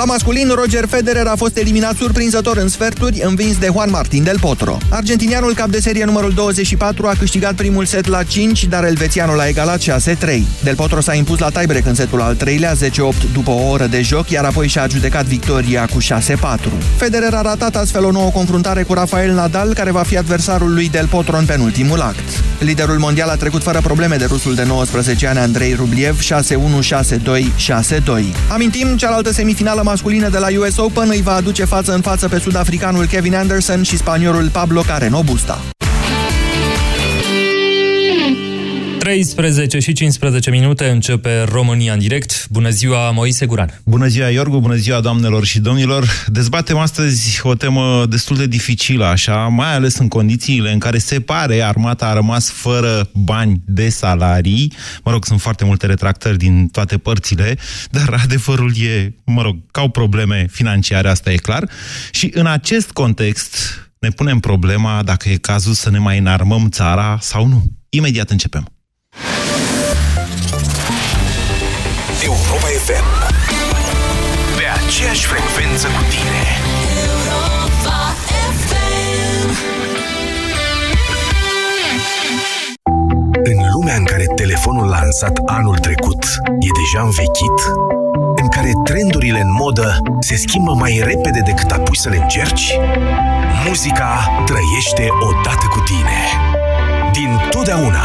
La masculin, Roger Federer a fost eliminat surprinzător în sferturi, învins de Juan Martin del Potro. Argentinianul cap de serie numărul 24 a câștigat primul set la 5, dar elvețianul a egalat 6-3. Del Potro s-a impus la tiebreak în setul al treilea, 10-8 după o oră de joc, iar apoi și-a adjudecat victoria cu 6-4. Federer a ratat astfel o nouă confruntare cu Rafael Nadal, care va fi adversarul lui Del Potro în penultimul act. Liderul mondial a trecut fără probleme de rusul de 19 ani Andrei Rubliev 6-1, 6-2, 6-2. Amintim, cealaltă semifinală masculină de la US Open îi va aduce față în față pe sudafricanul Kevin Anderson și spaniolul Pablo Carreno Busta. 13 și 15 minute începe România în direct. Bună ziua, Moise Guran. Bună ziua, Iorgu, bună ziua, doamnelor și domnilor. Dezbatem astăzi o temă destul de dificilă, așa, mai ales în condițiile în care se pare armata a rămas fără bani de salarii. Mă rog, sunt foarte multe retractări din toate părțile, dar adevărul e, mă rog, ca au probleme financiare, asta e clar. Și în acest context ne punem problema dacă e cazul să ne mai înarmăm țara sau nu. Imediat începem. Europa FM Pe aceeași frecvență cu tine. În lumea în care telefonul lansat anul trecut e deja învechit, în care trendurile în modă se schimbă mai repede decât apuci să le încerci, muzica trăiește odată cu tine. Din totdeauna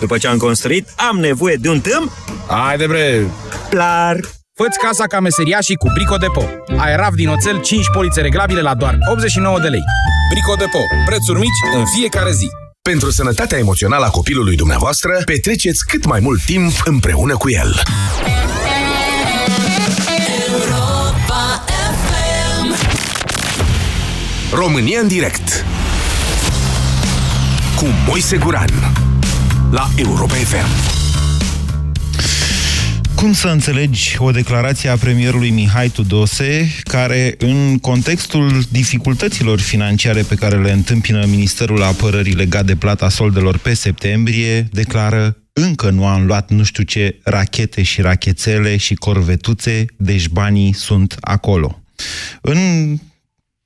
după ce am construit, am nevoie de un tâm? Haide bre! Clar! Făți casa ca meseria și cu Brico Depo. Aerav din oțel 5 polițe reglabile la doar 89 de lei. Brico Depo. Prețuri mici în fiecare zi. Pentru sănătatea emoțională a copilului dumneavoastră, petreceți cât mai mult timp împreună cu el. România în direct cu Moise Guran la Europa FM. Cum să înțelegi o declarație a premierului Mihai Tudose, care, în contextul dificultăților financiare pe care le întâmpină Ministerul Apărării legat de plata soldelor pe septembrie, declară încă nu am luat nu știu ce rachete și rachețele și corvetuțe, deci banii sunt acolo. În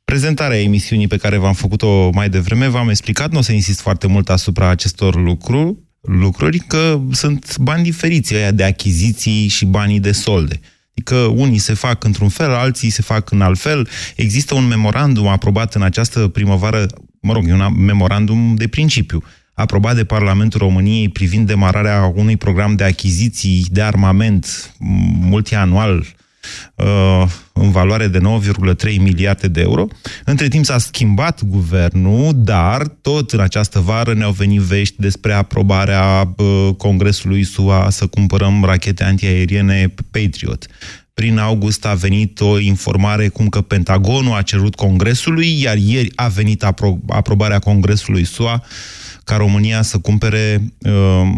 prezentarea emisiunii pe care v-am făcut-o mai devreme, v-am explicat, nu o să insist foarte mult asupra acestor lucruri, lucruri, că sunt bani diferiți ăia de achiziții și banii de solde. Adică unii se fac într-un fel, alții se fac în alt fel. Există un memorandum aprobat în această primăvară, mă rog, e un memorandum de principiu, aprobat de Parlamentul României privind demararea unui program de achiziții de armament multianual Uh, în valoare de 9,3 miliarde de euro. Între timp s-a schimbat guvernul, dar tot în această vară ne-au venit vești despre aprobarea uh, Congresului SUA să cumpărăm rachete antiaeriene Patriot. Prin august a venit o informare cum că Pentagonul a cerut Congresului, iar ieri a venit apro aprobarea Congresului SUA ca România să cumpere uh,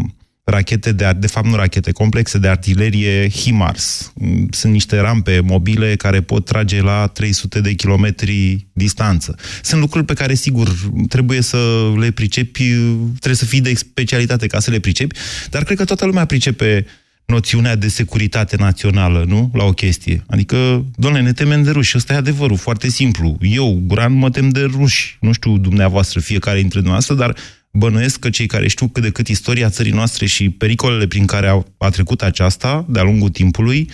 rachete de, de fapt nu rachete, complexe de artilerie HIMARS. Sunt niște rampe mobile care pot trage la 300 de kilometri distanță. Sunt lucruri pe care, sigur, trebuie să le pricepi, trebuie să fii de specialitate ca să le pricepi, dar cred că toată lumea pricepe noțiunea de securitate națională, nu? La o chestie. Adică, doamne, ne temem de ruși. Ăsta e adevărul, foarte simplu. Eu, Guran, mă tem de ruși. Nu știu dumneavoastră, fiecare dintre dumneavoastră, dar bănuiesc că cei care știu cât de cât istoria țării noastre și pericolele prin care a, a trecut aceasta de-a lungul timpului,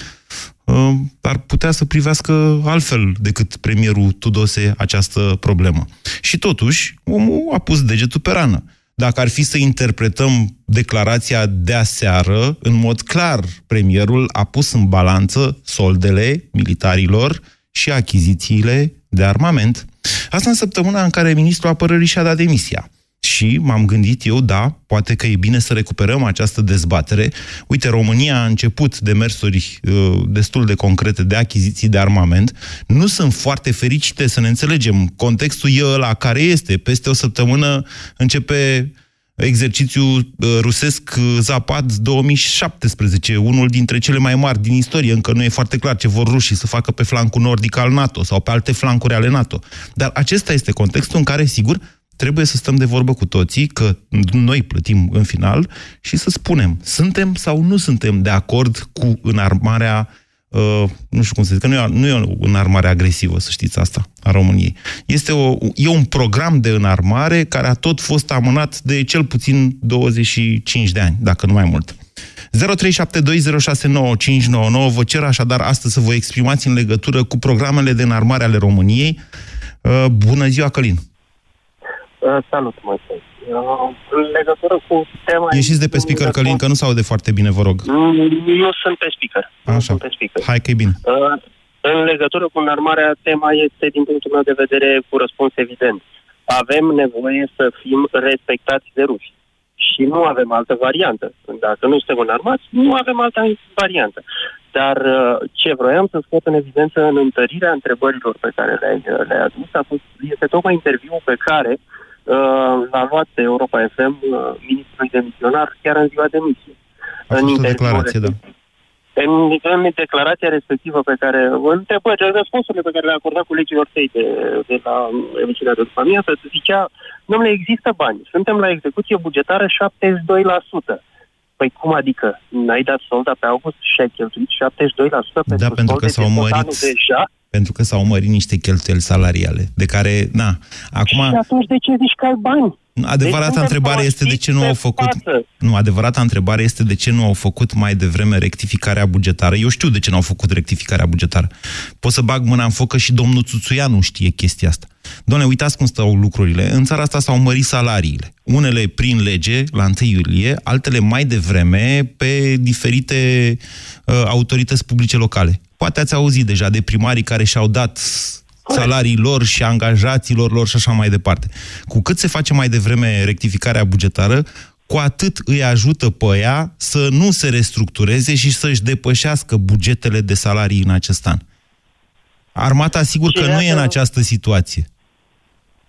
uh, ar putea să privească altfel decât premierul Tudose această problemă. Și totuși, omul a pus degetul pe rană. Dacă ar fi să interpretăm declarația de aseară, în mod clar, premierul a pus în balanță soldele militarilor și achizițiile de armament. Asta în săptămâna în care ministrul apărării și-a dat demisia. Și m-am gândit eu, da, poate că e bine să recuperăm această dezbatere. Uite, România a început demersuri uh, destul de concrete de achiziții de armament. Nu sunt foarte fericite să ne înțelegem. Contextul e ăla care este. Peste o săptămână începe exercițiul uh, rusesc uh, Zapad 2017, unul dintre cele mai mari din istorie. Încă nu e foarte clar ce vor rușii să facă pe flancul nordic al NATO sau pe alte flancuri ale NATO. Dar acesta este contextul în care, sigur, trebuie să stăm de vorbă cu toții că noi plătim în final și să spunem, suntem sau nu suntem de acord cu înarmarea Uh, nu știu cum să zic, că nu e, nu e o înarmare agresivă, să știți asta, a României. Este o, e un program de înarmare care a tot fost amânat de cel puțin 25 de ani, dacă nu mai mult. 0372069599 Vă cer așadar astăzi să vă exprimați în legătură cu programele de înarmare ale României. Uh, bună ziua, Călin! Uh, salut, Moise. Uh, în legătură cu tema... Ieșiți de pe speaker, Călin, că nu se aude foarte bine, vă rog. Nu sunt pe speaker. Așa. Nu sunt pe speaker. Hai că e bine. Uh, în legătură cu înarmarea, tema este, din punctul meu de vedere, cu răspuns evident. Avem nevoie să fim respectați de ruși. Și nu avem altă variantă. Dacă nu suntem înarmați, nu avem altă variantă. Dar ce vroiam să scot în evidență în întărirea întrebărilor pe care le-ai, le adus a fost, este tocmai interviul pe care uh, uh, l-a luat de Europa FM uh, ministrul demisionar chiar în ziua demisiei. A fost în o declarație, da. În, în declarația respectivă pe care, întrebări, răspunsurile pe care le-a acordat colegilor săi de, de la emisiunea de după amiază, zicea, domnule, există bani, suntem la execuție bugetară 72%. Păi cum adică? N-ai dat solda pe august și ai cheltuit 72% pentru da, pentru că s-au mărit, deja? Pentru că s-au mărit niște cheltuieli salariale, de care, na, acum... Și atunci de ce zici că ai bani? Adevărata deci întrebare este de ce nu au făcut... Față. Nu, adevărata întrebare este de ce nu au făcut mai devreme rectificarea bugetară. Eu știu de ce nu au făcut rectificarea bugetară. Pot să bag mâna în focă și domnul Țuțuianu știe chestia asta. Doamne, uitați cum stau lucrurile. În țara asta s-au mărit salariile. Unele prin lege, la 1 iulie, altele mai devreme pe diferite uh, autorități publice locale. Poate ați auzit deja de primarii care și-au dat salarii lor și angajaților lor și așa mai departe. Cu cât se face mai devreme rectificarea bugetară, cu atât îi ajută pe ea să nu se restructureze și să-și depășească bugetele de salarii în acest an. Armata, sigur că nu e în această situație.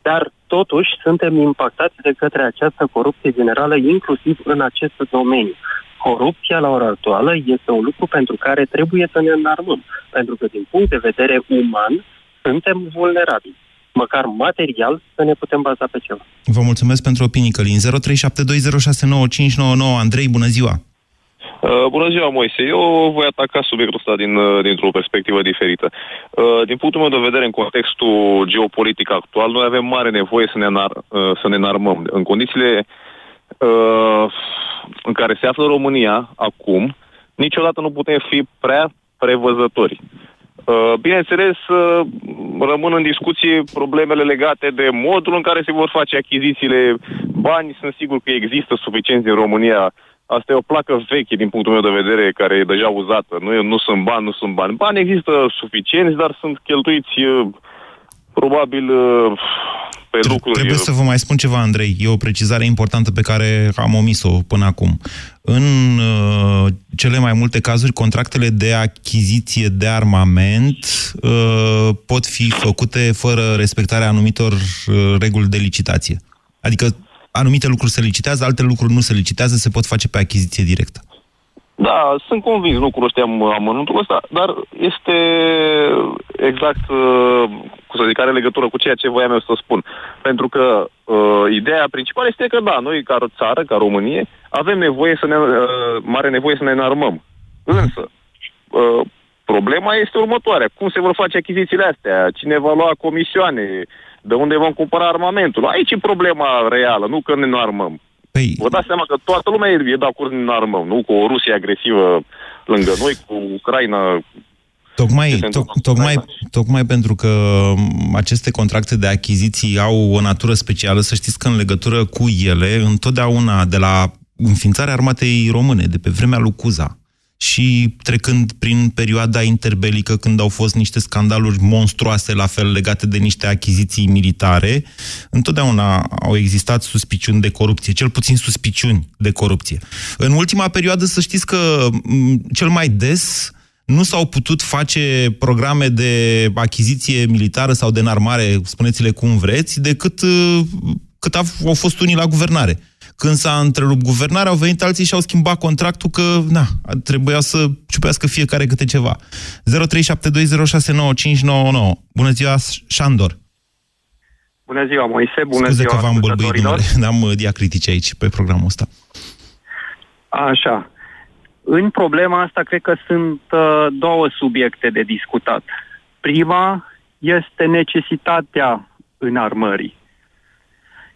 Dar, totuși, suntem impactați de către această corupție generală, inclusiv în acest domeniu corupția la ora actuală este un lucru pentru care trebuie să ne înarmăm. Pentru că din punct de vedere uman suntem vulnerabili. Măcar material să ne putem baza pe ceva. Vă mulțumesc pentru opinii, Călin. 0372069599. Andrei, bună ziua! Uh, bună ziua, Moise. Eu voi ataca subiectul ăsta din, uh, dintr-o perspectivă diferită. Uh, din punctul meu de vedere, în contextul geopolitic actual, noi avem mare nevoie să ne, anar, uh, să ne înarmăm. În condițiile uh, în care se află România acum, niciodată nu putem fi prea prevăzători. Uh, bineînțeles, uh, rămân în discuție problemele legate de modul în care se vor face achizițiile. Bani sunt sigur că există suficienți în România. Asta e o placă veche din punctul meu de vedere, care e deja uzată. Nu, nu sunt bani, nu sunt bani. Bani există suficienți, dar sunt cheltuiți uh, probabil pe lucruri. Trebuie să vă mai spun ceva, Andrei. E o precizare importantă pe care am omis-o până acum. În uh, cele mai multe cazuri, contractele de achiziție de armament uh, pot fi făcute fără respectarea anumitor uh, reguli de licitație. Adică anumite lucruri se licitează, alte lucruri nu se licitează, se pot face pe achiziție directă. Da, sunt convins, nu cunoșteam amănuntul ăsta, dar este exact, uh, cum să zic, are legătură cu ceea ce voiam eu să spun. Pentru că uh, ideea principală este că, da, noi ca țară, ca Românie, avem nevoie să ne, uh, mare nevoie să ne înarmăm. Însă, uh, problema este următoarea. Cum se vor face achizițiile astea? Cine va lua comisioane? De unde vom cumpăra armamentul? Aici e problema reală, nu că ne înarmăm. Păi... Vă dați seama că toată lumea e de acord în armă, nu? Cu o Rusie agresivă lângă noi, cu Ucraina Tocmai, ce se to- întâmplă. tocmai, tocmai pentru că m, aceste contracte de achiziții au o natură specială, să știți că în legătură cu ele, întotdeauna de la înființarea armatei române, de pe vremea lui Cuza, și trecând prin perioada interbelică, când au fost niște scandaluri monstruoase, la fel legate de niște achiziții militare, întotdeauna au existat suspiciuni de corupție, cel puțin suspiciuni de corupție. În ultima perioadă, să știți că m, cel mai des nu s-au putut face programe de achiziție militară sau de înarmare, spuneți-le cum vreți, decât uh, cât au au fost unii la guvernare. Când s-a întrerupt guvernarea, au venit alții și au schimbat contractul că, na, trebuia să ciupească fiecare câte ceva. 0372069599. Bună ziua, Șandor. Bună ziua, Moise, bună Scuze ziua că v-am bălbuit ascultătorilor. numele. Am uh, diacritici aici pe programul ăsta. Așa. În problema asta, cred că sunt uh, două subiecte de discutat. Prima este necesitatea înarmării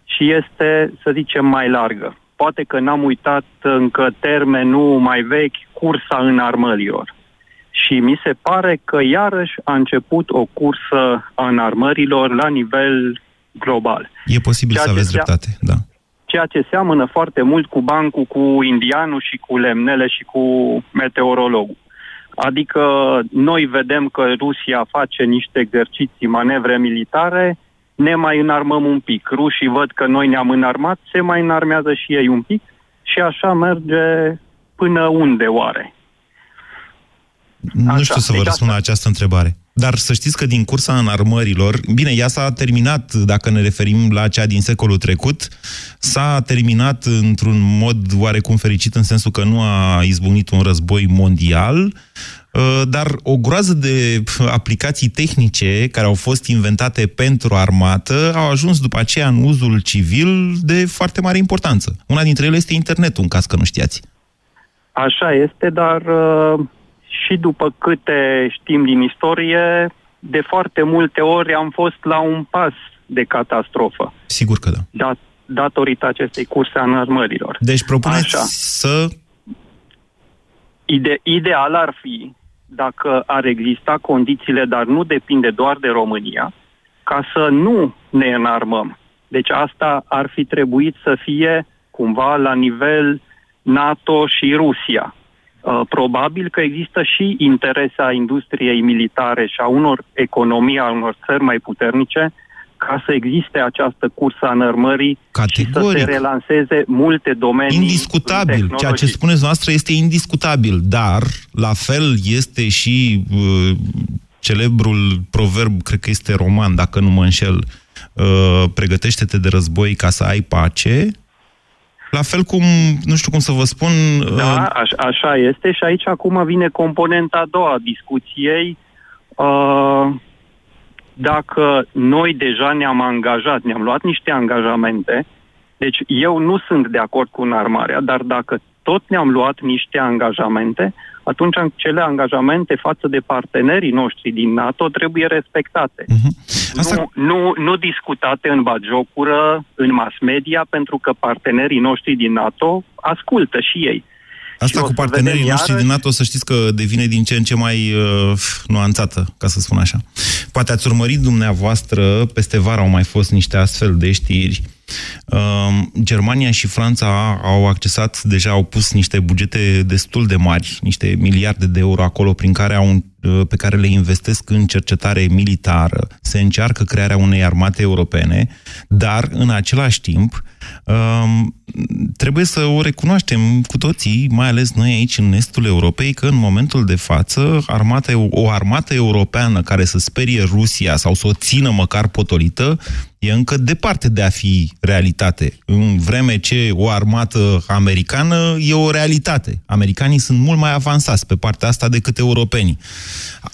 și este, să zicem, mai largă. Poate că n-am uitat încă termenul mai vechi, cursa înarmărilor. Și mi se pare că iarăși a început o cursă a înarmărilor la nivel global. E posibil Ceea să ce aveți se- dreptate, da. ceea ce seamănă foarte mult cu bancul, cu indianul și cu lemnele și cu meteorologul. Adică noi vedem că Rusia face niște exerciții, manevre militare, ne mai înarmăm un pic. Rușii văd că noi ne-am înarmat, se mai înarmează și ei un pic și așa merge până unde oare? Nu Așa, știu să vă deci răspund la această întrebare. Dar să știți că din cursa înarmărilor, bine, ea s-a terminat, dacă ne referim la cea din secolul trecut, s-a terminat într-un mod oarecum fericit, în sensul că nu a izbunit un război mondial, uh, dar o groază de aplicații tehnice care au fost inventate pentru armată au ajuns după aceea în uzul civil de foarte mare importanță. Una dintre ele este internetul, în caz că nu știați. Așa este, dar uh, și după câte știm din istorie, de foarte multe ori am fost la un pas de catastrofă, Sigur că da. dat, datorită acestei curse a înarmărilor. Deci propuneți Așa. să Ide- ideal ar fi, dacă ar exista condițiile, dar nu depinde doar de România, ca să nu ne înarmăm. Deci asta ar fi trebuit să fie cumva la nivel NATO și Rusia. Uh, Probabil că există și interese a industriei militare și a unor economii, a unor țări mai puternice, ca să existe această cursă a înărmării și să se Categoric. relanseze multe domenii Indiscutabil. Ceea ce tehnologii. spuneți noastră este indiscutabil, dar la fel este și uh, celebrul proverb, cred că este roman, dacă nu mă înșel, uh, pregătește-te de război ca să ai pace. La fel cum, nu știu cum să vă spun... Uh, Da, aș, așa este și aici acum vine componenta a doua a discuției. Uh, dacă noi deja ne-am angajat, ne-am luat niște angajamente, deci eu nu sunt de acord cu înarmarea, dar dacă tot ne-am luat niște angajamente, atunci cele angajamente față de partenerii noștri din NATO trebuie respectate. Asta... Nu, nu, nu discutate în bagiocură, în mass media, pentru că partenerii noștri din NATO ascultă și ei. Asta Și o cu să partenerii vedem noștri iarăși- din NATO, să știți că devine din ce în ce mai uh, nuanțată, ca să spun așa. Poate ați urmărit dumneavoastră, peste vară au mai fost niște astfel de știri. Uh, Germania și Franța au accesat, deja au pus niște bugete destul de mari, niște miliarde de euro acolo, prin care au, uh, pe care le investesc în cercetare militară. Se încearcă crearea unei armate europene, dar în același timp um, trebuie să o recunoaștem cu toții, mai ales noi aici în estul Europei, că în momentul de față armata, o armată europeană care să sperie Rusia sau să o țină măcar potolită e încă departe de a fi realitate. În vreme ce o armată americană e o realitate. Americanii sunt mult mai avansați pe partea asta decât europenii.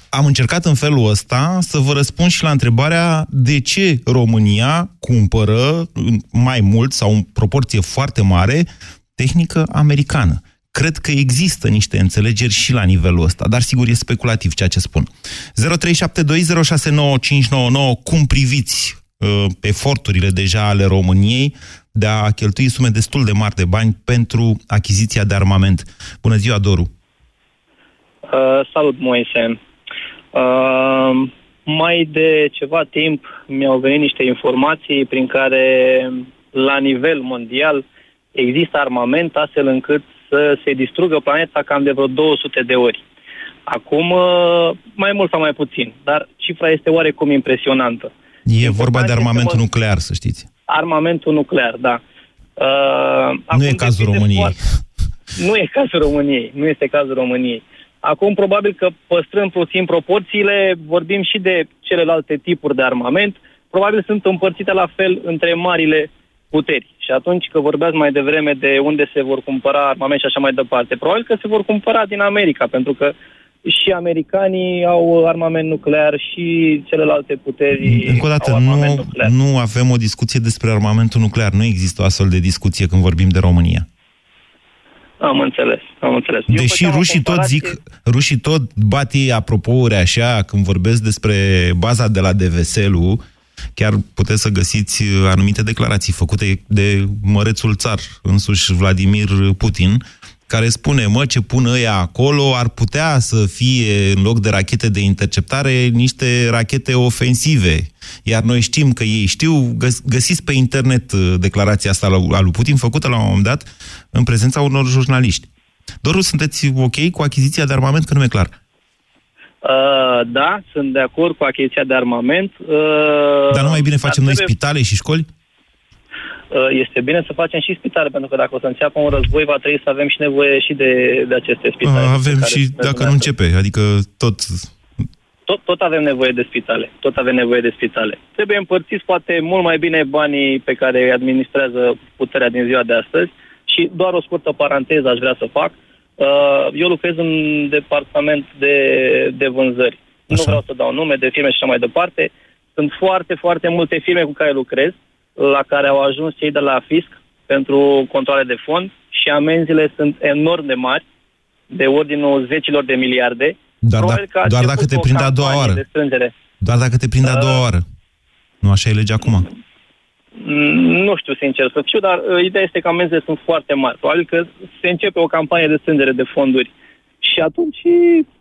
Am încercat în felul ăsta să vă răspund și la întrebarea de ce România cumpără mai mult sau în proporție foarte mare tehnică americană. Cred că există niște înțelegeri și la nivelul ăsta, dar sigur e speculativ ceea ce spun. 0372069599 cum priviți uh, eforturile deja ale României de a cheltui sume destul de mari de bani pentru achiziția de armament. Bună ziua, Doru! Uh, salut, Moise. Uh, mai de ceva timp mi-au venit niște informații prin care la nivel mondial există armament astfel încât să se distrugă planeta cam de vreo 200 de ori. Acum, uh, mai mult sau mai puțin, dar cifra este oarecum impresionantă. E vorba de armamentul mă... nuclear, să știți. Armamentul nuclear, da. Uh, nu e cazul României. Foarte... Nu e cazul României, nu este cazul României. Acum, probabil că păstrând puțin proporțiile, vorbim și de celelalte tipuri de armament, probabil sunt împărțite la fel între marile puteri. Și atunci că vorbeați mai devreme de unde se vor cumpăra armament și așa mai departe, probabil că se vor cumpăra din America, pentru că și americanii au armament nuclear și celelalte puteri Încă o dată, nu, nuclear. nu avem o discuție despre armamentul nuclear. Nu există o astfel de discuție când vorbim de România. Am înțeles, am înțeles. Deși rușii comparație... tot zic, rușii tot bat ei apropouri așa, când vorbesc despre baza de la Deveselu, chiar puteți să găsiți anumite declarații făcute de mărețul țar, însuși Vladimir Putin, care spune, mă, ce pun ăia acolo, ar putea să fie, în loc de rachete de interceptare, niște rachete ofensive. Iar noi știm că ei știu, găsiți pe internet uh, declarația asta a lui Putin, făcută la un moment dat, în prezența unor jurnaliști. Doru, sunteți ok cu achiziția de armament, că nu e clar? Uh, da, sunt de acord cu achiziția de armament. Uh, Dar nu mai bine facem noi trebuie... spitale și școli? Uh, este bine să facem și spitale, pentru că dacă o să înceapă un război, va trebui să avem și nevoie și de, de aceste spitale. Uh, avem și dacă nu începe, adică tot... tot... Tot avem nevoie de spitale, tot avem nevoie de spitale. Trebuie împărțiți poate mult mai bine banii pe care îi administrează puterea din ziua de astăzi și doar o scurtă paranteză aș vrea să fac. Uh, eu lucrez în departament de, de vânzări. Așa. Nu vreau să dau nume de firme și așa mai departe. Sunt foarte, foarte multe firme cu care lucrez la care au ajuns cei de la fisc pentru controle de fond și amenziile sunt enorm de mari, de ordinul zecilor de miliarde. Doar, da, doar dacă te prind a doua oară. Doar dacă te prind a doua uh, oară. Nu așa e legea acum? Nu știu sincer să fiu, dar uh, ideea este că amenziile sunt foarte mari. Probabil că se începe o campanie de strângere de fonduri și atunci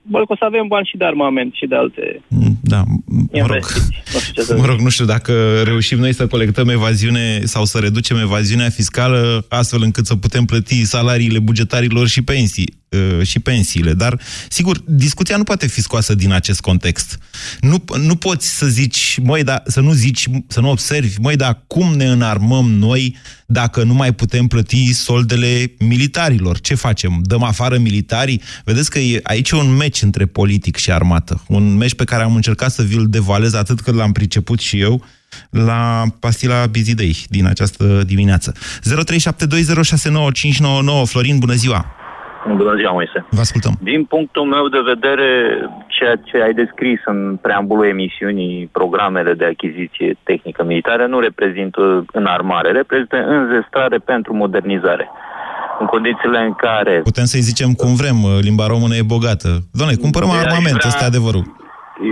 bă, o să avem bani și de armament și de alte mm, Da, mă rog, nu știu, mă rog, nu știu dacă reușim noi să colectăm evaziune sau să reducem evaziunea fiscală astfel încât să putem plăti salariile bugetarilor și pensii. Uh, și pensiile. Dar, sigur, discuția nu poate fi scoasă din acest context. Nu, nu poți să zici, măi, da, să nu zici, să nu observi, măi, dar cum ne înarmăm noi dacă nu mai putem plăti soldele militarilor? Ce facem? Dăm afară militarii? Vedeți că e aici un meci între politic și armată. Un meci pe care am încercat să vi-l devalez atât cât l-am priceput și eu, la pastila Bizidei din această dimineață. 0372069599 Florin, bună ziua! Bună ziua, Moise. Vă ascultăm. Din punctul meu de vedere, ceea ce ai descris în preambulul emisiunii, programele de achiziție tehnică militară, nu reprezintă înarmare, reprezintă înzestrare pentru modernizare. În condițiile în care... Putem să-i zicem cum vrem, limba română e bogată. Doamne, cumpărăm eu armament, vrea, ăsta e adevărul.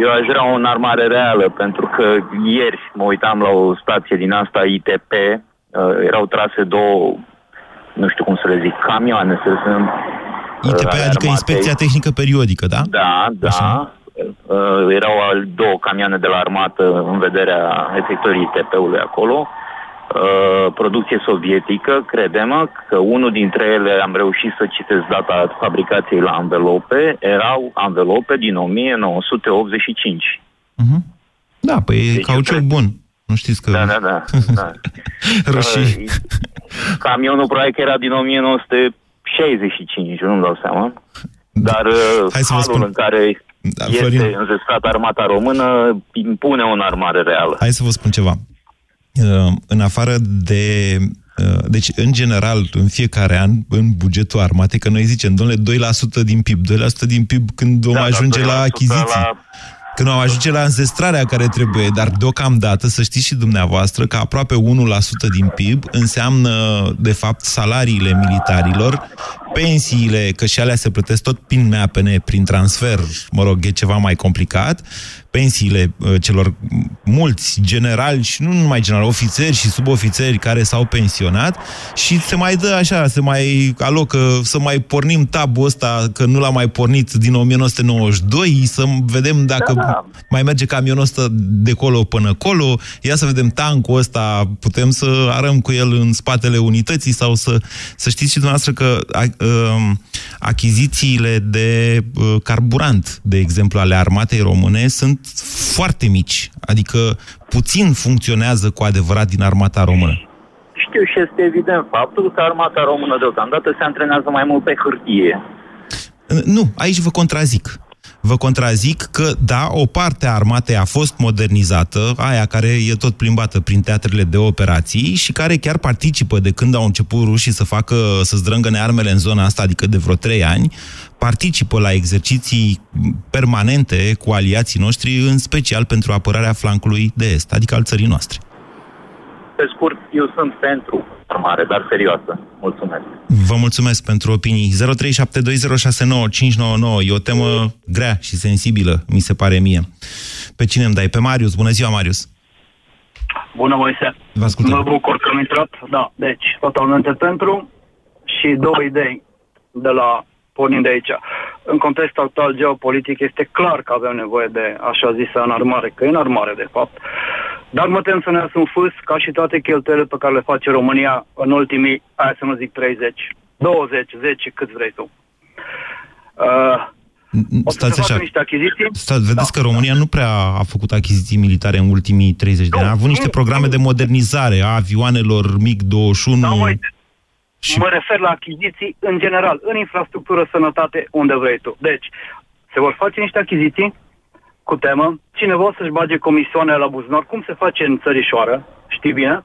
Eu aș vrea o înarmare reală, pentru că ieri mă uitam la o stație din asta ITP, uh, erau trase două nu știu cum să le zic, camioane, să sunt... ITP, uh, adică Inspecția Tehnică Periodică, da? Da, da. Așa. Uh, erau două camioane de la armată în vederea efectuării ITP-ului acolo. Uh, producție sovietică, credem că unul dintre ele am reușit să citesc data fabricației la anvelope, erau anvelope din 1985. Uh-huh. Da, păi deci e cauciuc bun. Nu știți că... Da, da, da. da. Roșii. Uh, camionul probabil că era din 1965, nu-mi dau seama. Dar uh, Hai să vă spun. în care da, este Florin... înzestrată armata română impune o armare reală. Hai să vă spun ceva. Uh, în afară de deci, în general, în fiecare an, în bugetul armatei, că noi zicem, domnule, 2% din PIB, 2% din PIB când vom da, ajunge la achiziții. La când am ajunge la înzestrarea care trebuie, dar deocamdată să știți și dumneavoastră că aproape 1% din PIB înseamnă, de fapt, salariile militarilor pensiile, că și alea se plătesc tot prin MAPN, prin transfer, mă rog, e ceva mai complicat, pensiile uh, celor mulți generali și nu numai generali, ofițeri și subofițeri care s-au pensionat și se mai dă așa, se mai alocă, să mai pornim tabul ăsta, că nu l-a mai pornit din 1992, să vedem dacă da, da. mai merge camionul ăsta de colo până colo, ia să vedem tancul ăsta, putem să arăm cu el în spatele unității sau să, să știți și dumneavoastră că a, a, um, achizițiile de a, uh, carburant, de exemplu, ale armatei române sunt sunt foarte mici, adică puțin funcționează cu adevărat din armata română. Știu și este evident faptul că armata română deocamdată se antrenează mai mult pe hârtie. Nu, aici vă contrazic vă contrazic că, da, o parte a armatei a fost modernizată, aia care e tot plimbată prin teatrele de operații și care chiar participă de când au început rușii să facă, să zdrângăne armele în zona asta, adică de vreo trei ani, participă la exerciții permanente cu aliații noștri, în special pentru apărarea flancului de est, adică al țării noastre. Pe scurt, eu sunt pentru formare, dar serioasă. Mulțumesc. Vă mulțumesc pentru opinii. 0372069599 e o temă grea și sensibilă, mi se pare mie. Pe cine îmi dai? Pe Marius. Bună ziua, Marius. Bună, Moise. Vă ascultăm. Mă bucur că am intrat. Da, deci, totalmente pentru și două idei de la pornind de aici. În contextul actual geopolitic este clar că avem nevoie de așa zisă înarmare, că e înarmare de fapt. Dar mă tem să ne asum fâs ca și toate cheltuielile pe care le face România în ultimii, hai să nu zic 30, 20, 10, cât vrei tu. Uh, Stați așa. niște achiziții. Stați, vedeți da, că România da. nu prea a făcut achiziții militare în ultimii 30 de ani. A avut niște programe de modernizare a avioanelor MiG-21. Da, uite. Și... Mă refer la achiziții în general, în infrastructură, sănătate, unde vrei tu. Deci, se vor face niște achiziții cu temă, cineva o să-și bage comisioane la buzunar, cum se face în țărișoară, știi bine,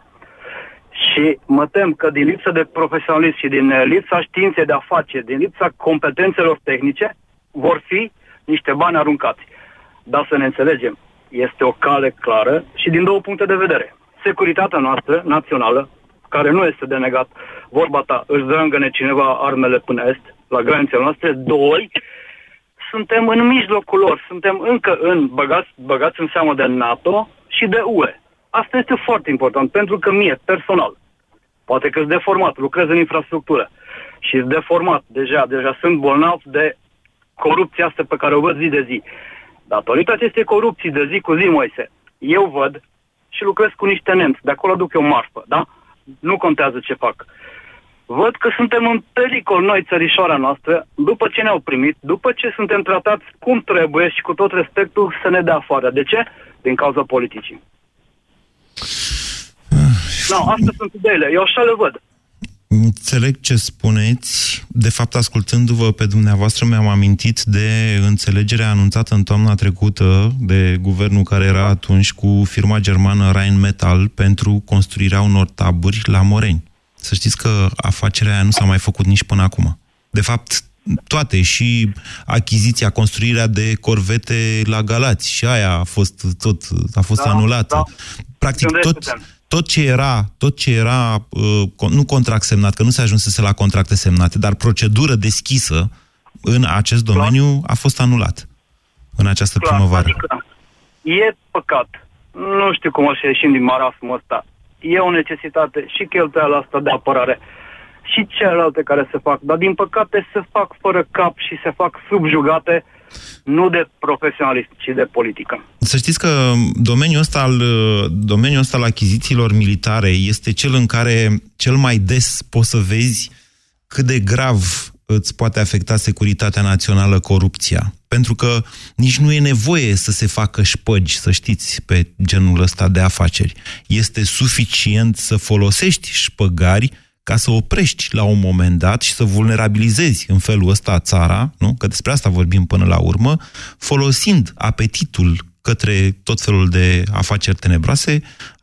și mă tem că din lipsă de profesionalism și din lipsa științei de afaceri, din lipsa competențelor tehnice, vor fi niște bani aruncați. Dar să ne înțelegem, este o cale clară și din două puncte de vedere. Securitatea noastră națională, care nu este de negat, vorba ta, își drangăne cineva armele până est, la granițele noastre. Doi, suntem în mijlocul lor, suntem încă în, băgați, băgați în seamă de NATO și de UE. Asta este foarte important, pentru că mie, personal, poate că sunt deformat, lucrez în infrastructură și sunt deformat deja, deja sunt bolnav de corupția asta pe care o văd zi de zi. Datorită acestei corupții de zi cu zi, Moise, eu văd și lucrez cu niște nemți, de acolo duc eu marfă, da? Nu contează ce fac văd că suntem în pericol noi, țărișoara noastră, după ce ne-au primit, după ce suntem tratați cum trebuie și cu tot respectul să ne dea afară. De ce? Din cauza politicii. No, astea sunt ideile. Eu așa le văd. Înțeleg ce spuneți. De fapt, ascultându-vă pe dumneavoastră, mi-am amintit de înțelegerea anunțată în toamna trecută de guvernul care era atunci cu firma germană Rheinmetall pentru construirea unor taburi la Moreni. Să știți că afacerea aia nu s-a mai făcut nici până acum. De fapt, toate, și achiziția, construirea de corvete la Galați, și aia a fost tot a fost da, anulată. Da. Practic, tot, tot ce era, tot ce era uh, nu contract semnat, că nu se ajunsese la contracte semnate, dar procedură deschisă în acest domeniu a fost anulat în această Clar, primăvară. Adică e păcat. Nu știu cum o să ieșim din marasmul ăsta e o necesitate și cheltuiala asta de apărare și celelalte care se fac, dar din păcate se fac fără cap și se fac subjugate nu de profesionalism, ci de politică. Să știți că domeniul ăsta al, domeniul ăsta al achizițiilor militare este cel în care cel mai des poți să vezi cât de grav îți poate afecta securitatea națională corupția. Pentru că nici nu e nevoie să se facă șpăgi, să știți, pe genul ăsta de afaceri. Este suficient să folosești șpăgari ca să oprești la un moment dat și să vulnerabilizezi în felul ăsta țara, nu? că despre asta vorbim până la urmă, folosind apetitul către tot felul de afaceri tenebroase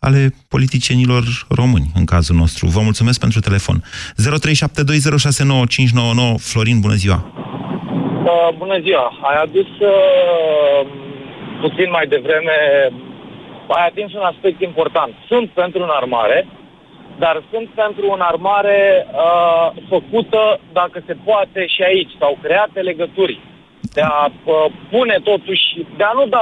ale politicienilor români, în cazul nostru. Vă mulțumesc pentru telefon. 0372069599 Florin, bună ziua! Uh, bună ziua! Ai adus uh, puțin mai devreme, ai atins un aspect important. Sunt pentru un armare, dar sunt pentru o armare uh, făcută, dacă se poate, și aici. S-au create legături de a uh, pune totuși, de a nu da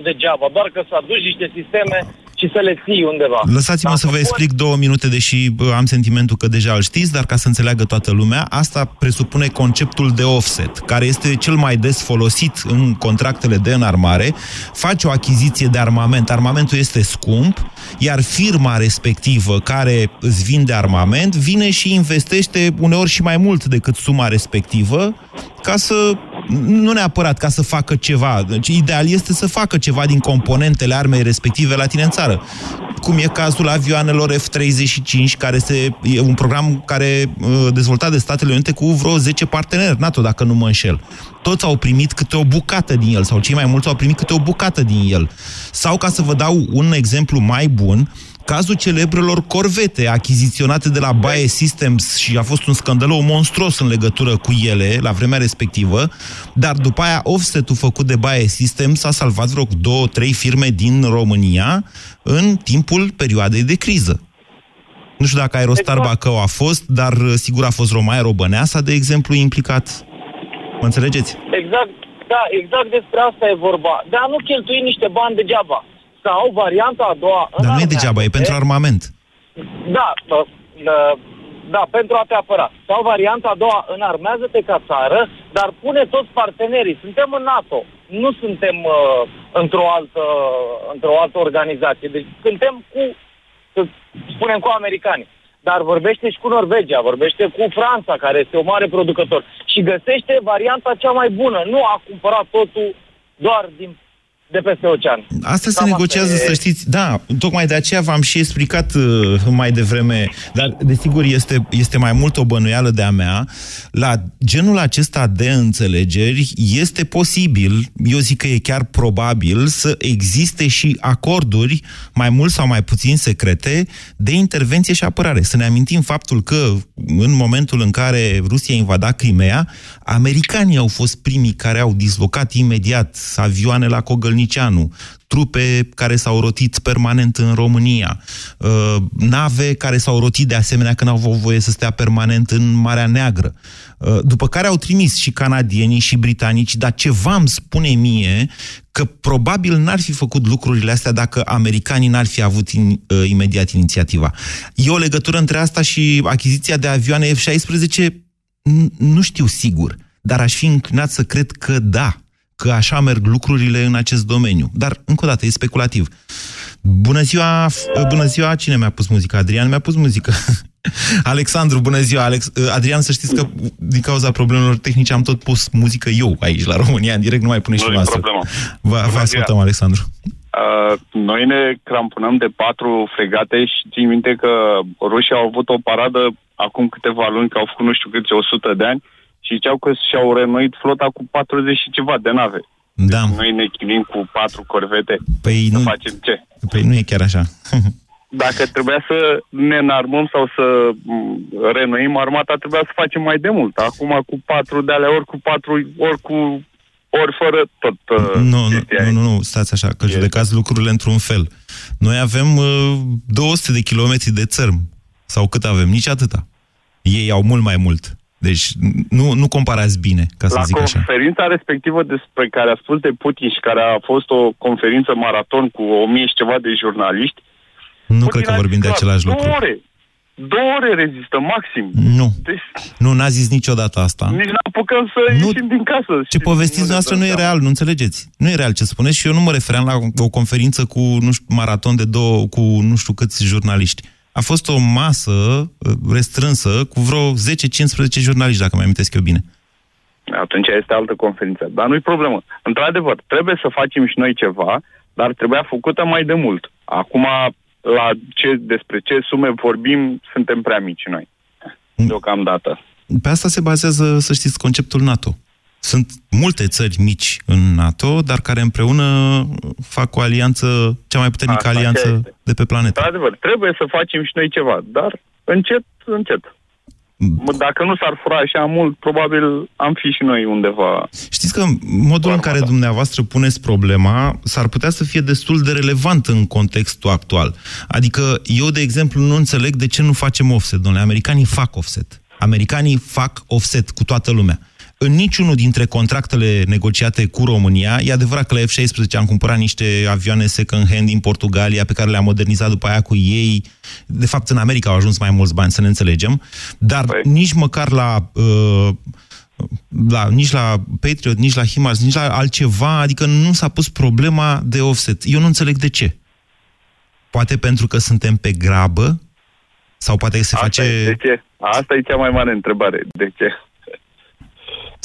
2% degeaba, doar că să aduci niște sisteme și să le ții undeva. Lăsați-mă să vă explic două minute, deși bă, am sentimentul că deja îl știți, dar ca să înțeleagă toată lumea, asta presupune conceptul de offset, care este cel mai des folosit în contractele de înarmare. Faci o achiziție de armament, armamentul este scump, iar firma respectivă care îți vinde armament vine și investește uneori și mai mult decât suma respectivă ca să nu neapărat ca să facă ceva. Deci, ideal este să facă ceva din componentele armei respective la tine în țară. Cum e cazul avioanelor F-35, care este e un program care uh, dezvoltat de Statele Unite cu vreo 10 parteneri NATO, dacă nu mă înșel. Toți au primit câte o bucată din el, sau cei mai mulți au primit câte o bucată din el. Sau, ca să vă dau un exemplu mai bun, cazul celebrelor corvete achiziționate de la Bae Systems și a fost un scandal monstruos în legătură cu ele la vremea respectivă, dar după aia offset-ul făcut de Bae Systems a salvat vreo două, trei firme din România în timpul perioadei de criză. Nu știu dacă Aerostar exact. Bacău a fost, dar uh, sigur a fost Romaia Robăneasa, de exemplu, implicat. Mă înțelegeți? Exact, da, exact despre asta e vorba. De a nu cheltui niște bani degeaba. Sau varianta a doua... Dar nu e degeaba, e pentru armament. Da, da, da, da, pentru a te apăra. Sau varianta a doua, înarmează-te ca țară, dar pune toți partenerii. Suntem în NATO, nu suntem uh, într-o, altă, într-o altă organizație. Deci suntem cu, să spunem, cu americanii. Dar vorbește și cu Norvegia, vorbește cu Franța, care este o mare producător. Și găsește varianta cea mai bună. Nu a cumpărat totul doar din de peste ocean. Asta se negociază, asta e... să știți. Da, tocmai de aceea v-am și explicat uh, mai devreme, dar desigur este, este mai mult o bănuială de-a mea. La genul acesta de înțelegeri este posibil, eu zic că e chiar probabil, să existe și acorduri mai mult sau mai puțin secrete de intervenție și apărare. Să ne amintim faptul că în momentul în care Rusia invada Crimea, americanii au fost primii care au dislocat imediat avioane la Cogălni Turnicianu, trupe care s-au rotit permanent în România, uh, nave care s-au rotit de asemenea când au avut voie să stea permanent în Marea Neagră. Uh, după care au trimis și canadienii și britanici, dar ceva îmi spune mie că probabil n-ar fi făcut lucrurile astea dacă americanii n-ar fi avut in, uh, imediat inițiativa. E o legătură între asta și achiziția de avioane F-16? Nu știu sigur, dar aș fi înclinat să cred că da că așa merg lucrurile în acest domeniu. Dar, încă o dată, e speculativ. Bună ziua, bună ziua, cine mi-a pus muzica? Adrian mi-a pus muzică. Alexandru, bună ziua, Alex. Adrian, să știți că din cauza problemelor tehnice am tot pus muzică eu aici, la România, în direct, nu mai pune și noastră. Vă, vă ascultăm, Alexandru. Uh, noi ne crampunăm de patru fregate și țin minte că rușii au avut o paradă acum câteva luni, că au făcut nu știu câte 100 de ani, și ziceau că și-au renuit flota cu 40 și ceva de nave. Da. Deci noi ne chinim cu patru corvete. Păi să nu, facem ce? Păi nu e chiar așa. Dacă trebuia să ne înarmăm sau să renuim armata, trebuia să facem mai de mult. Acum cu patru de alea, ori cu patru, ori cu ori fără tot uh, nu, nu, nu, nu, nu, stați așa, că judecați lucrurile într-un fel. Noi avem uh, 200 de kilometri de țărm. Sau cât avem? Nici atâta. Ei au mult mai mult. Deci nu, nu comparați bine, ca să La zic așa. La conferința respectivă despre care a spus de Putin și care a fost o conferință maraton cu o mie și ceva de jurnaliști, nu Putin cred că vorbim de același două lucru. Ore. Două ore rezistă, maxim. Nu. Deci, nu, n-a zis niciodată asta. Nici n-apucăm să nu, ieșim din casă. Ce povestiți noastră nu e real, nu înțelegeți. Nu e real ce spuneți și eu nu mă refeream la o conferință cu, nu știu, maraton de două, cu nu știu câți jurnaliști a fost o masă uh, restrânsă cu vreo 10-15 jurnaliști, dacă mi amintesc eu bine. Atunci este altă conferință. Dar nu-i problemă. Într-adevăr, trebuie să facem și noi ceva, dar trebuia făcută mai de mult. Acum, la ce, despre ce sume vorbim, suntem prea mici noi. Deocamdată. Pe asta se bazează, să știți, conceptul NATO. Sunt multe țări mici în NATO, dar care împreună fac o alianță, cea mai puternică Asta alianță de pe planetă. Adevăr, trebuie să facem și noi ceva, dar încet, încet. Dacă nu s-ar fura așa mult, probabil am fi și noi undeva. Știți că modul în care dumneavoastră puneți problema s-ar putea să fie destul de relevant în contextul actual. Adică eu, de exemplu, nu înțeleg de ce nu facem offset, domnule. Americanii fac offset. Americanii fac offset cu toată lumea în niciunul dintre contractele negociate cu România, e adevărat că la F-16 am cumpărat niște avioane second-hand din Portugalia, pe care le-am modernizat după aia cu ei. De fapt, în America au ajuns mai mulți bani, să ne înțelegem. Dar păi. nici măcar la... Uh, la, nici la Patriot, nici la HIMARS, nici la altceva, adică nu s-a pus problema de offset. Eu nu înțeleg de ce. Poate pentru că suntem pe grabă? Sau poate se Asta face... E, de ce? Asta e cea mai mare întrebare. De ce?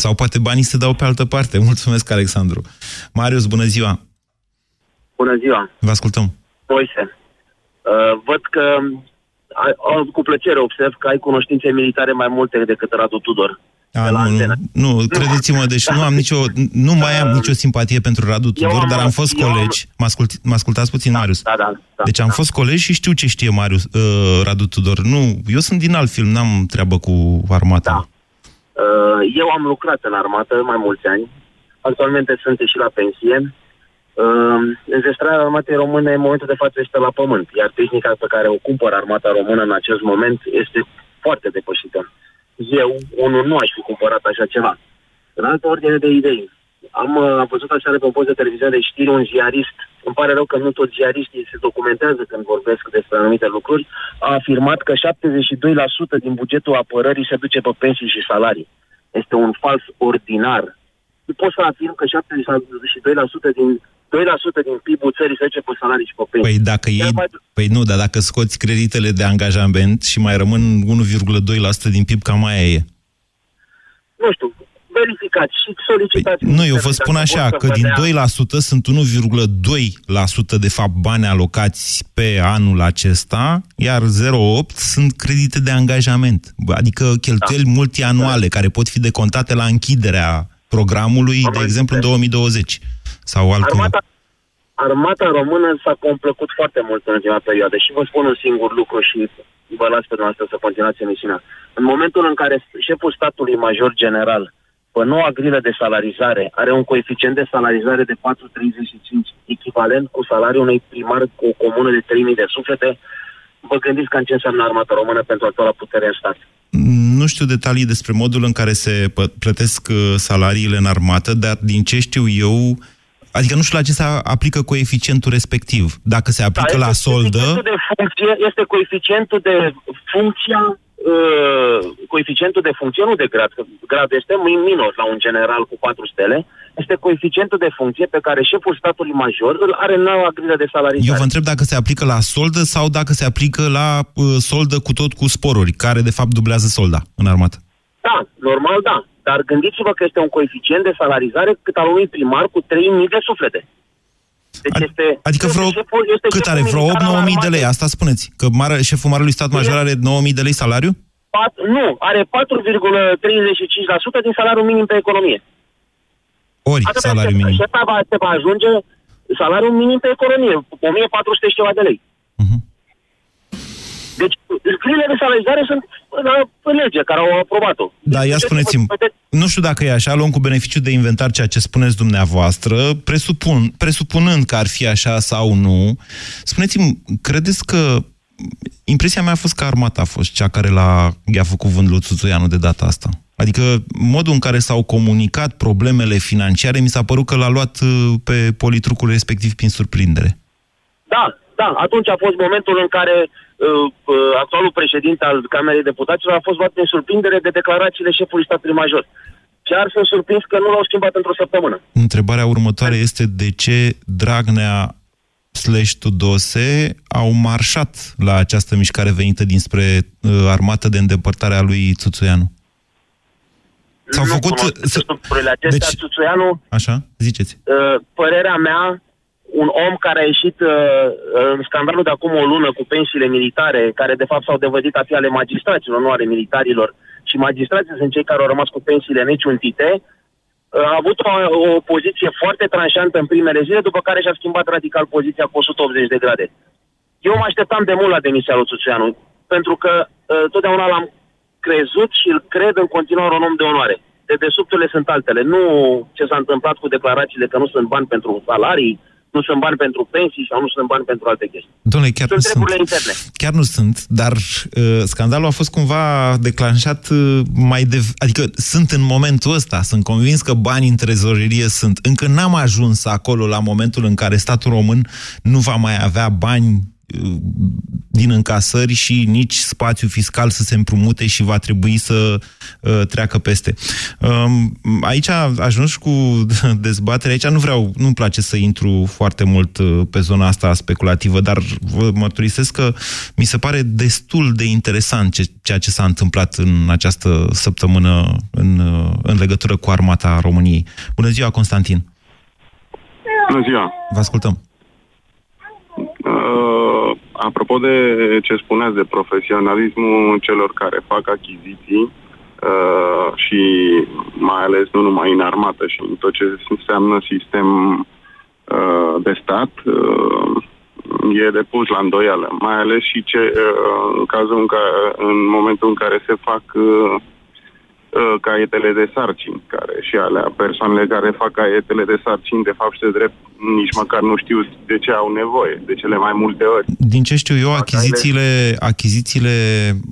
Sau poate banii se dau pe altă parte. Mulțumesc, Alexandru. Marius, bună ziua! Bună ziua! Vă ascultăm. Moise, uh, văd că uh, cu plăcere observ că ai cunoștințe militare mai multe decât Radu Tudor. A, nu, nu, nu, credeți-mă, deci nu am nicio, nu mai am nicio simpatie pentru Radu Tudor, am, dar am fost colegi. Am... Mă, ascult, mă ascultați puțin, da, Marius? Da, da, da, deci am da. fost colegi și știu ce știe Marius, uh, Radu Tudor. Nu, eu sunt din alt film, n-am treabă cu armata. Da. Uh, eu am lucrat în armată mai mulți ani. Actualmente sunt și la pensie. Uh, înzestrarea armatei române în momentul de față este la pământ, iar tehnica pe care o cumpără armata română în acest moment este foarte depășită. Eu, unul, nu aș fi cumpărat așa ceva. În altă ordine de idei, am, uh, am văzut așa pe un post de televiziune de știri un ziarist, îmi pare rău că nu toți ziariștii se documentează când vorbesc despre anumite lucruri, a afirmat că 72% din bugetul apărării se duce pe pensii și salarii. Este un fals ordinar. Nu pot să afirm că 72% din 2% din PIB-ul țării se duce pe salarii și pe pensii. Păi dacă ei, păi nu, dar dacă scoți creditele de angajament și mai rămân 1,2% din PIB, cam aia e. Nu știu, verificați și solicitați. Păi, nu, eu vă spun așa, că din 2% sunt 1,2% de fapt bani alocați pe anul acesta, iar 0,8% sunt credite de angajament, adică cheltuieli da. multianuale care pot fi decontate la închiderea programului, Am de exemplu, în 2020 sau altcum. Armata, armata română s-a complăcut foarte mult în ultima perioadă și vă spun un singur lucru și vă las pe dumneavoastră să continuați emisiunea. În momentul în care șeful statului major general pe noua grilă de salarizare are un coeficient de salarizare de 4,35 echivalent cu salariul unui primar cu o comună de 3.000 de suflete, vă gândiți cam ce înseamnă armata română pentru actuala putere în stat. Nu știu detalii despre modul în care se plătesc uh, salariile în armată, dar din ce știu eu, Adică nu știu la ce se aplică coeficientul respectiv. Dacă se aplică da, la soldă... De funcție, este coeficientul de funcția uh, coeficientul de funcție, nu de grad, că grad este minor la un general cu patru stele, este coeficientul de funcție pe care șeful statului major îl are în noua grilă de salarizare. Eu vă întreb dacă se aplică la soldă sau dacă se aplică la uh, soldă cu tot cu sporuri, care de fapt dublează solda în armată. Da, normal da. Dar gândiți-vă că este un coeficient de salarizare cât al unui primar cu 3.000 de suflete. Deci este, adică vreo, șeful, este cât are? Vreo 8-9.000 de lei? Asta spuneți. Că mare, șeful Marelui Stat Major are 9.000 de lei salariu? Pat, nu, are 4,35% din salariul minim pe economie. Ori Atât salariul minim. Și asta va, se va ajunge salariul minim pe economie, 1400 și ceva de lei. Uh-huh. Deci, grile de salarizare sunt în lege, care au aprobat-o. Da, ia spuneți-mi, nu știu dacă e așa, luăm cu beneficiu de inventar ceea ce spuneți dumneavoastră, presupun, presupunând că ar fi așa sau nu, spuneți-mi, credeți că impresia mea a fost că armata a fost cea care l-a, i-a făcut vânt lui Țuțuianu de data asta. Adică modul în care s-au comunicat problemele financiare mi s-a părut că l-a luat uh, pe politrucul respectiv prin surprindere. Da, da, atunci a fost momentul în care uh, uh, actualul președinte al Camerei Deputaților a fost luat prin surprindere de declarațiile șefului statului major. Chiar sunt surprins că nu l-au schimbat într-o săptămână. Întrebarea următoare este de ce Dragnea slash Tudose au marșat la această mișcare venită dinspre uh, armată de îndepărtare a lui Țuțuianu? S-au nu făcut... S- acestea, deci... Țuțuianu, Așa? Ziceți. uh, părerea mea, un om care a ieșit uh, în scandalul de acum o lună cu pensiile militare, care de fapt s-au devedit a fi ale magistraților, nu ale militarilor, și magistrații sunt cei care au rămas cu pensiile neciuntite, uh, a avut o, o poziție foarte tranșantă în primele zile, după care și-a schimbat radical poziția cu 180 de grade. Eu mă așteptam de mult la demisia lui Țuțuianu, pentru că uh, totdeauna l-am crezut și îl cred în continuare un om de onoare. Dedesubturile sunt altele, nu ce s-a întâmplat cu declarațiile că nu sunt bani pentru salarii, nu sunt bani pentru pensii sau nu sunt bani pentru alte chestii. Domnule, chiar sunt nu sunt. interne. Chiar nu sunt, dar uh, scandalul a fost cumva declanșat uh, mai de... Adică sunt în momentul ăsta, sunt convins că banii în trezorerie sunt. Încă n-am ajuns acolo la momentul în care statul român nu va mai avea bani din încasări și nici spațiu fiscal să se împrumute și va trebui să uh, treacă peste. Um, aici ajuns cu dezbatere, aici nu vreau, nu-mi place să intru foarte mult uh, pe zona asta speculativă, dar vă mărturisesc că mi se pare destul de interesant ce, ceea ce s-a întâmplat în această săptămână în, uh, în legătură cu armata României. Bună ziua, Constantin! Bună ziua! Vă ascultăm! Uh, apropo de ce spuneați de profesionalismul celor care fac achiziții uh, și mai ales nu numai în armată și în tot ce înseamnă sistem uh, de stat, uh, e de pus la îndoială. Mai ales și ce, uh, în cazul în, care, în momentul în care se fac uh, Uh, caietele de sarcini, care și alea, persoanele care fac caietele de sarcini, de fapt și de drept, nici măcar nu știu de ce au nevoie, de cele mai multe ori. Din ce știu eu, achizițiile, achizițiile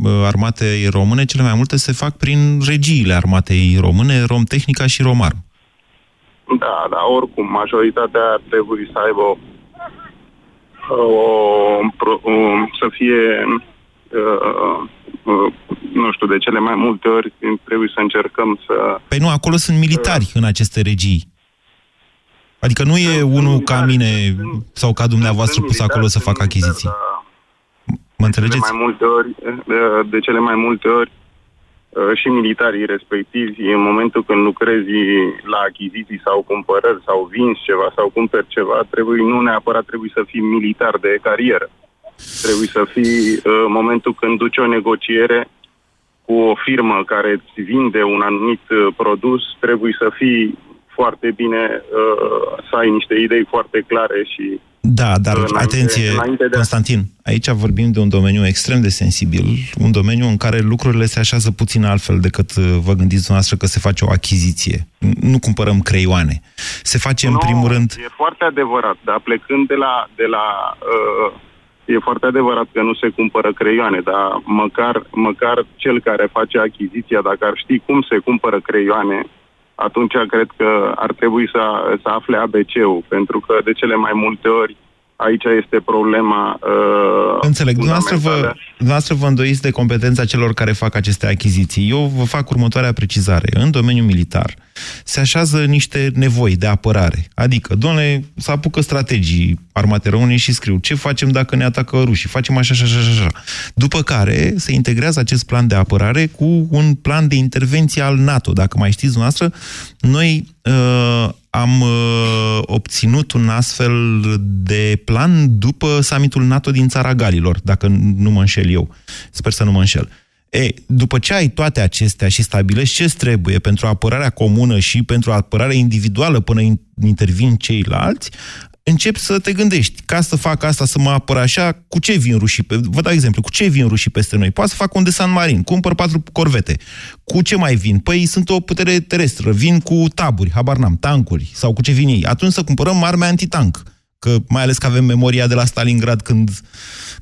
uh, armatei române, cele mai multe se fac prin regiile armatei române, Romtehnica și Romarm. Da, da, oricum, majoritatea trebuie să aibă o, o, o să fie uh, uh, nu știu, de cele mai multe ori trebuie să încercăm să... Păi nu, acolo sunt militari în aceste regii. Adică nu e unul ca mine sau ca dumneavoastră pus acolo să facă achiziții. Mă înțelegeți? De, mai multe ori, de cele mai multe ori și militarii respectivi, în momentul când lucrezi la achiziții sau cumpărări sau vinzi ceva sau cumperi ceva, trebuie, nu neapărat trebuie să fii militar de carieră. Trebuie să fii, în momentul când duci o negociere, cu o firmă care îți vinde un anumit uh, produs, trebuie să fii foarte bine, uh, să ai niște idei foarte clare și da, dar înainte, atenție, înainte de... Constantin, aici vorbim de un domeniu extrem de sensibil, un domeniu în care lucrurile se așează puțin altfel decât uh, vă gândiți dumneavoastră că se face o achiziție. Nu cumpărăm creioane. Se face, nu, în primul rând... e foarte adevărat, dar plecând de la, de la uh, E foarte adevărat că nu se cumpără creioane, dar măcar, măcar cel care face achiziția, dacă ar ști cum se cumpără creioane, atunci cred că ar trebui să, să afle ABC-ul, pentru că de cele mai multe ori aici este problema uh, Înțeleg. Dumneavoastră vă, dumneavoastră vă îndoiți de competența celor care fac aceste achiziții. Eu vă fac următoarea precizare. În domeniul militar se așează niște nevoi de apărare. Adică, domnule, să apucă strategii armate române și scriu ce facem dacă ne atacă rușii, facem așa, așa, așa, așa. După care se integrează acest plan de apărare cu un plan de intervenție al NATO. Dacă mai știți dumneavoastră, noi uh, am uh, obținut un astfel de plan după summitul NATO din țara Galilor, dacă nu mă înșel eu. Sper să nu mă înșel. E, după ce ai toate acestea și stabilești ce trebuie pentru apărarea comună și pentru apărarea individuală până intervin ceilalți, începi să te gândești, ca să fac asta, să mă apăr așa, cu ce vin rușii? Pe, vă dau exemplu, cu ce vin rușii peste noi? Poate să fac un desant marin, cumpăr patru corvete. Cu ce mai vin? Păi sunt o putere terestră, vin cu taburi, habar n-am, tancuri, sau cu ce vin ei. Atunci să cumpărăm arme antitank, că mai ales că avem memoria de la Stalingrad când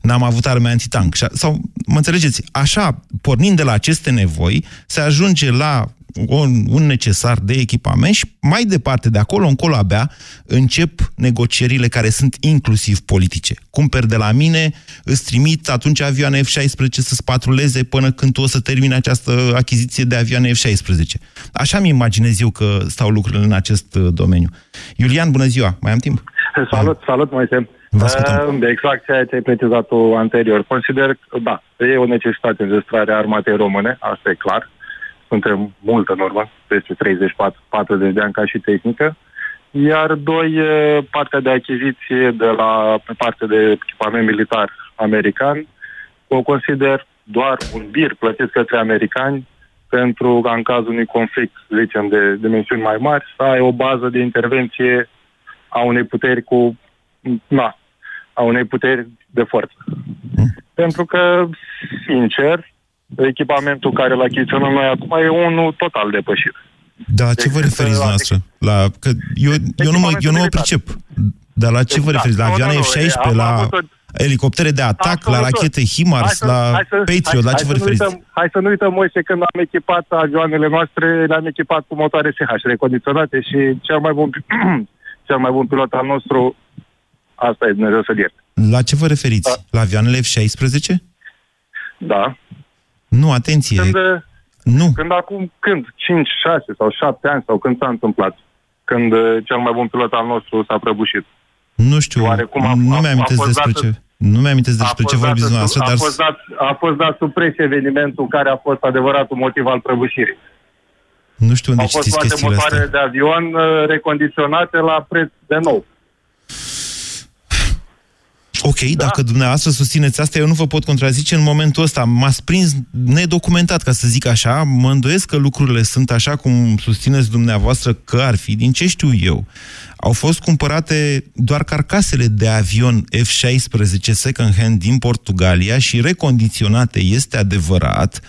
n-am avut arme antitank. Sau, mă înțelegeți, așa, pornind de la aceste nevoi, se ajunge la un, un necesar de echipament și mai departe, de acolo încolo abia, încep negocierile care sunt inclusiv politice. Cumperi de la mine, îți trimit atunci avioane F-16 să-ți patruleze până când tu o să termini această achiziție de avioane F-16. Așa mi imaginez eu că stau lucrurile în acest uh, domeniu. Iulian, bună ziua! Mai am timp? Salut, salut, Moise! Vă ascultăm. Uh, exact ceea ce ai precizat tu anterior. Consider că, da, e o necesitate înzestrarea armatei române, asta e clar suntem mult în urmă, peste 30-40 de ani ca și tehnică. Iar doi, partea de achiziție de la pe partea de echipament militar american, o consider doar un bir plătit către americani pentru ca în cazul unui conflict, zicem, de dimensiuni mai mari, să ai o bază de intervenție a unei puteri cu, na, a unei puteri de forță. Mm. Pentru că, sincer, echipamentul care l achiziționăm noi acum e unul total depășit. Da, la ce vă referiți dumneavoastră? La, că eu, eu, nu mă, eu nu mă pricep. Dar la ce vă Da, referiți? La nu, avioane nu, nu, F-16, am la avut o- elicoptere de atac, la Absolut. rachete HIMARS, Hai să- la hai să- Patriot, hai- la ce hai vă să nu referiți? uităm- Hai să nu uităm, Moise, când am echipat avioanele noastre, le-am echipat cu motoare SH recondiționate și cel mai bun, cel mai bun pilot al nostru, asta e Dumnezeu să-l ierte. La ce vă referiți? La avioanele F-16? Da. Nu, atenție. Când, nu. Când acum, când? 5, 6 sau 7 ani sau când s-a întâmplat? Când uh, cel mai bun pilot al nostru s-a prăbușit. Nu știu, Oarecum a- nu a- mi-amintesc a fost despre dată- ce. Nu mi-amintesc despre A ce fost vorbiți dată dumneavoastră, sub- dar a, fost dat, a fost dat sub presie evenimentul care a fost adevăratul motiv al prăbușirii. nu știu unde Au fost știți toate chestiile motoare astea. de avion uh, recondiționate la preț de nou. Ok, da. dacă dumneavoastră susțineți asta, eu nu vă pot contrazice în momentul ăsta. M-ați prins nedocumentat, ca să zic așa. Mă îndoiesc că lucrurile sunt așa cum susțineți dumneavoastră că ar fi. Din ce știu eu, au fost cumpărate doar carcasele de avion F-16 second-hand din Portugalia și recondiționate, este adevărat.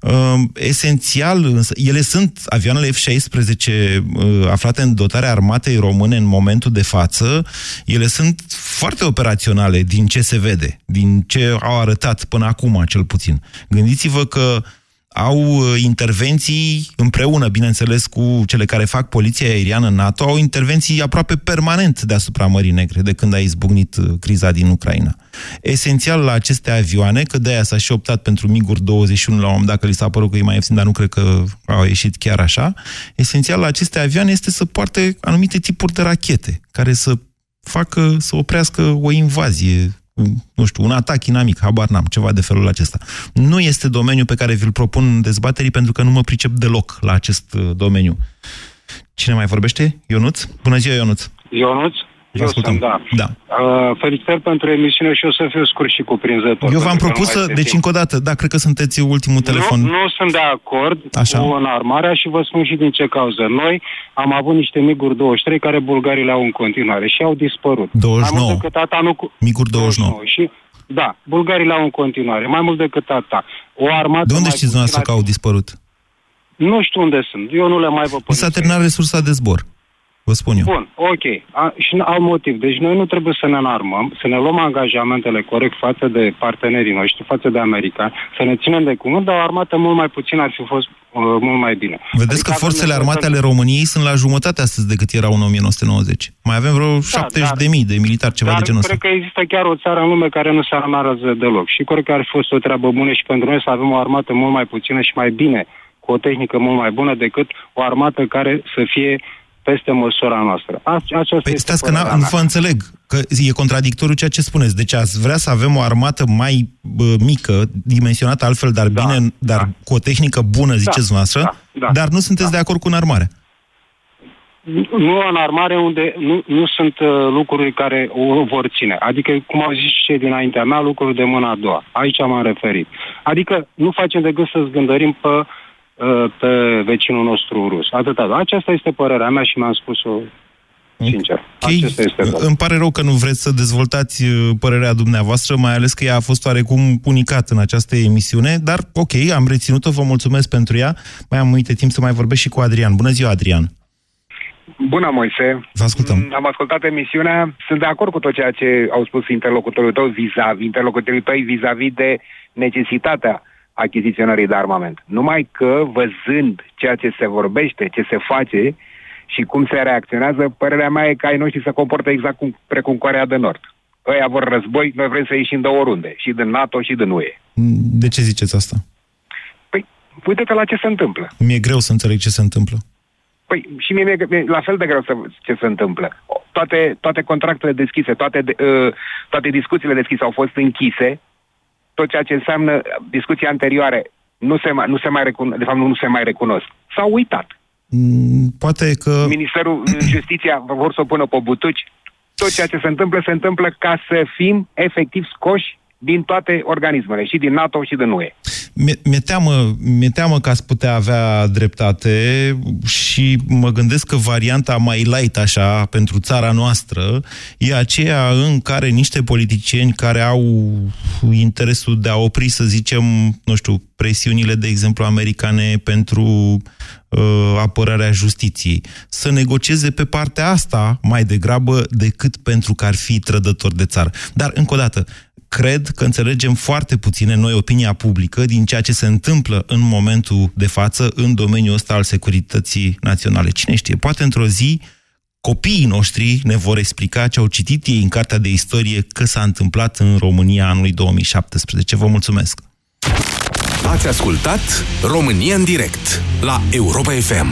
Uh, esențial, însă, ele sunt avioanele F-16 uh, aflate în dotarea armatei române în momentul de față. Ele sunt foarte operaționale din ce se vede, din ce au arătat până acum, cel puțin. Gândiți-vă că au uh, intervenții împreună, bineînțeles, cu cele care fac poliția aeriană NATO, au intervenții aproape permanent deasupra Mării Negre, de când a izbucnit uh, criza din Ucraina. Esențial la aceste avioane, că de-aia s-a și optat pentru MiG-uri 21 la un moment dat, că li s-a părut că e mai ieftin, dar nu cred că au ieșit chiar așa, esențial la aceste avioane este să poarte anumite tipuri de rachete, care să facă, să oprească o invazie, nu știu, un atac inamic, habar n-am, ceva de felul acesta. Nu este domeniul pe care vi-l propun în dezbaterii pentru că nu mă pricep deloc la acest uh, domeniu. Cine mai vorbește? Ionuț? Bună ziua, Ionuț! Ionuț? Vă Eu ascultăm. sunt, da. da. Uh, felicitări pentru emisiune și o să fiu scurt și cuprinzător. Eu v-am pentru că propus nu mai să... este Deci, timp. încă o dată, da, cred că sunteți ultimul telefon. Nu, nu sunt de acord Așa. cu înarmarea și vă spun și din ce cauză. Noi am avut niște miguri 23 care bulgarii le au în continuare și au dispărut. 29. Mai mult decât atât, nu cu... Micuri 29. Și, da, bulgarii le au în continuare. Mai mult decât atât. O armată De unde mai știți dumneavoastră că au dispărut? Nu știu unde sunt. Eu nu le mai văd pe S-a terminat resursa de zbor. Vă spun eu. Bun, ok. A, și alt motiv. Deci noi nu trebuie să ne înarmăm, să ne luăm angajamentele corect față de partenerii noștri, față de americani, să ne ținem de cuvânt, dar o armată mult mai puțin ar fi fost uh, mult mai bine. Vedeți Adică că avem forțele nevoie armate să- ale României sunt la jumătate astăzi decât erau în 1990. Mai avem vreo 70 de mii de militari, ceva dar de genul ăsta. cred că există chiar o țară în lume care nu se armează deloc. Și cred că ar fi fost o treabă bună și pentru noi să avem o armată mult mai puțină și mai bine, cu o tehnică mult mai bună decât o armată care să fie peste măsura noastră. A- Aceasta Păi este stați că părerea n- nu mea. vă înțeleg, că e contradictoriu ceea ce spuneți. Deci ați vrea să avem o armată mai bă, mică, dimensionată altfel, dar bine, dar cu o tehnică bună, ziceți noastră, da, dar nu sunteți de acord cu înarmarea. Nu în armare unde nu, nu sunt uh, lucruri care o vor ține. Adică, cum au zis și cei dinaintea mea, lucruri de mâna a doua. Aici m-am referit. Adică nu facem decât să zgândărim pe, uh, pe vecinul nostru rus. Atâta. Aceasta este părerea mea și mi-am spus-o sincer. Acesta este tot. Îmi pare rău că nu vreți să dezvoltați uh, părerea dumneavoastră, mai ales că ea a fost oarecum unicat în această emisiune, dar ok, am reținut-o, vă mulțumesc pentru ea. Mai am uite timp să mai vorbesc și cu Adrian. Bună ziua, Adrian! Bună, Moise. Vă ascultăm. Mm, Am ascultat emisiunea. Sunt de acord cu tot ceea ce au spus interlocutorul tău vis-a-vis, interlocutorii tăi vis-a-vis de necesitatea achiziționării de armament. Numai că, văzând ceea ce se vorbește, ce se face și cum se reacționează, părerea mea e că ai noștri se comportă exact cum, precum Corea de Nord. Ăia vor război, noi vrem să ieșim de oriunde, și din NATO și din UE. De ce ziceți asta? Păi, uite-te la ce se întâmplă. Mi-e greu să înțeleg ce se întâmplă. Păi și mie mi-e mi-e la fel de greu să ce se întâmplă. Toate, toate contractele deschise, toate, de- uh, toate discuțiile deschise au fost închise. Tot ceea ce înseamnă discuții anterioare nu se mai, nu se mai recunosc, de fapt nu, nu se mai recunosc. S-au uitat. Mm, Poate că... Ministerul uh, Justiția vor să o pună pe butuci. Tot ceea ce se întâmplă, se întâmplă ca să fim efectiv scoși din toate organismele, și din NATO și din UE. Mi-e teamă, mi teamă că ați putea avea dreptate și mă gândesc că varianta mai light așa pentru țara noastră e aceea în care niște politicieni care au interesul de a opri, să zicem, nu știu, presiunile, de exemplu, americane pentru uh, apărarea justiției, să negocieze pe partea asta mai degrabă decât pentru că ar fi trădător de țară. Dar, încă o dată, cred că înțelegem foarte puține noi opinia publică din ceea ce se întâmplă în momentul de față în domeniul ăsta al securității naționale. Cine știe, poate într-o zi copiii noștri ne vor explica ce au citit ei în cartea de istorie că s-a întâmplat în România anului 2017. Vă mulțumesc! Ați ascultat România în direct la Europa FM.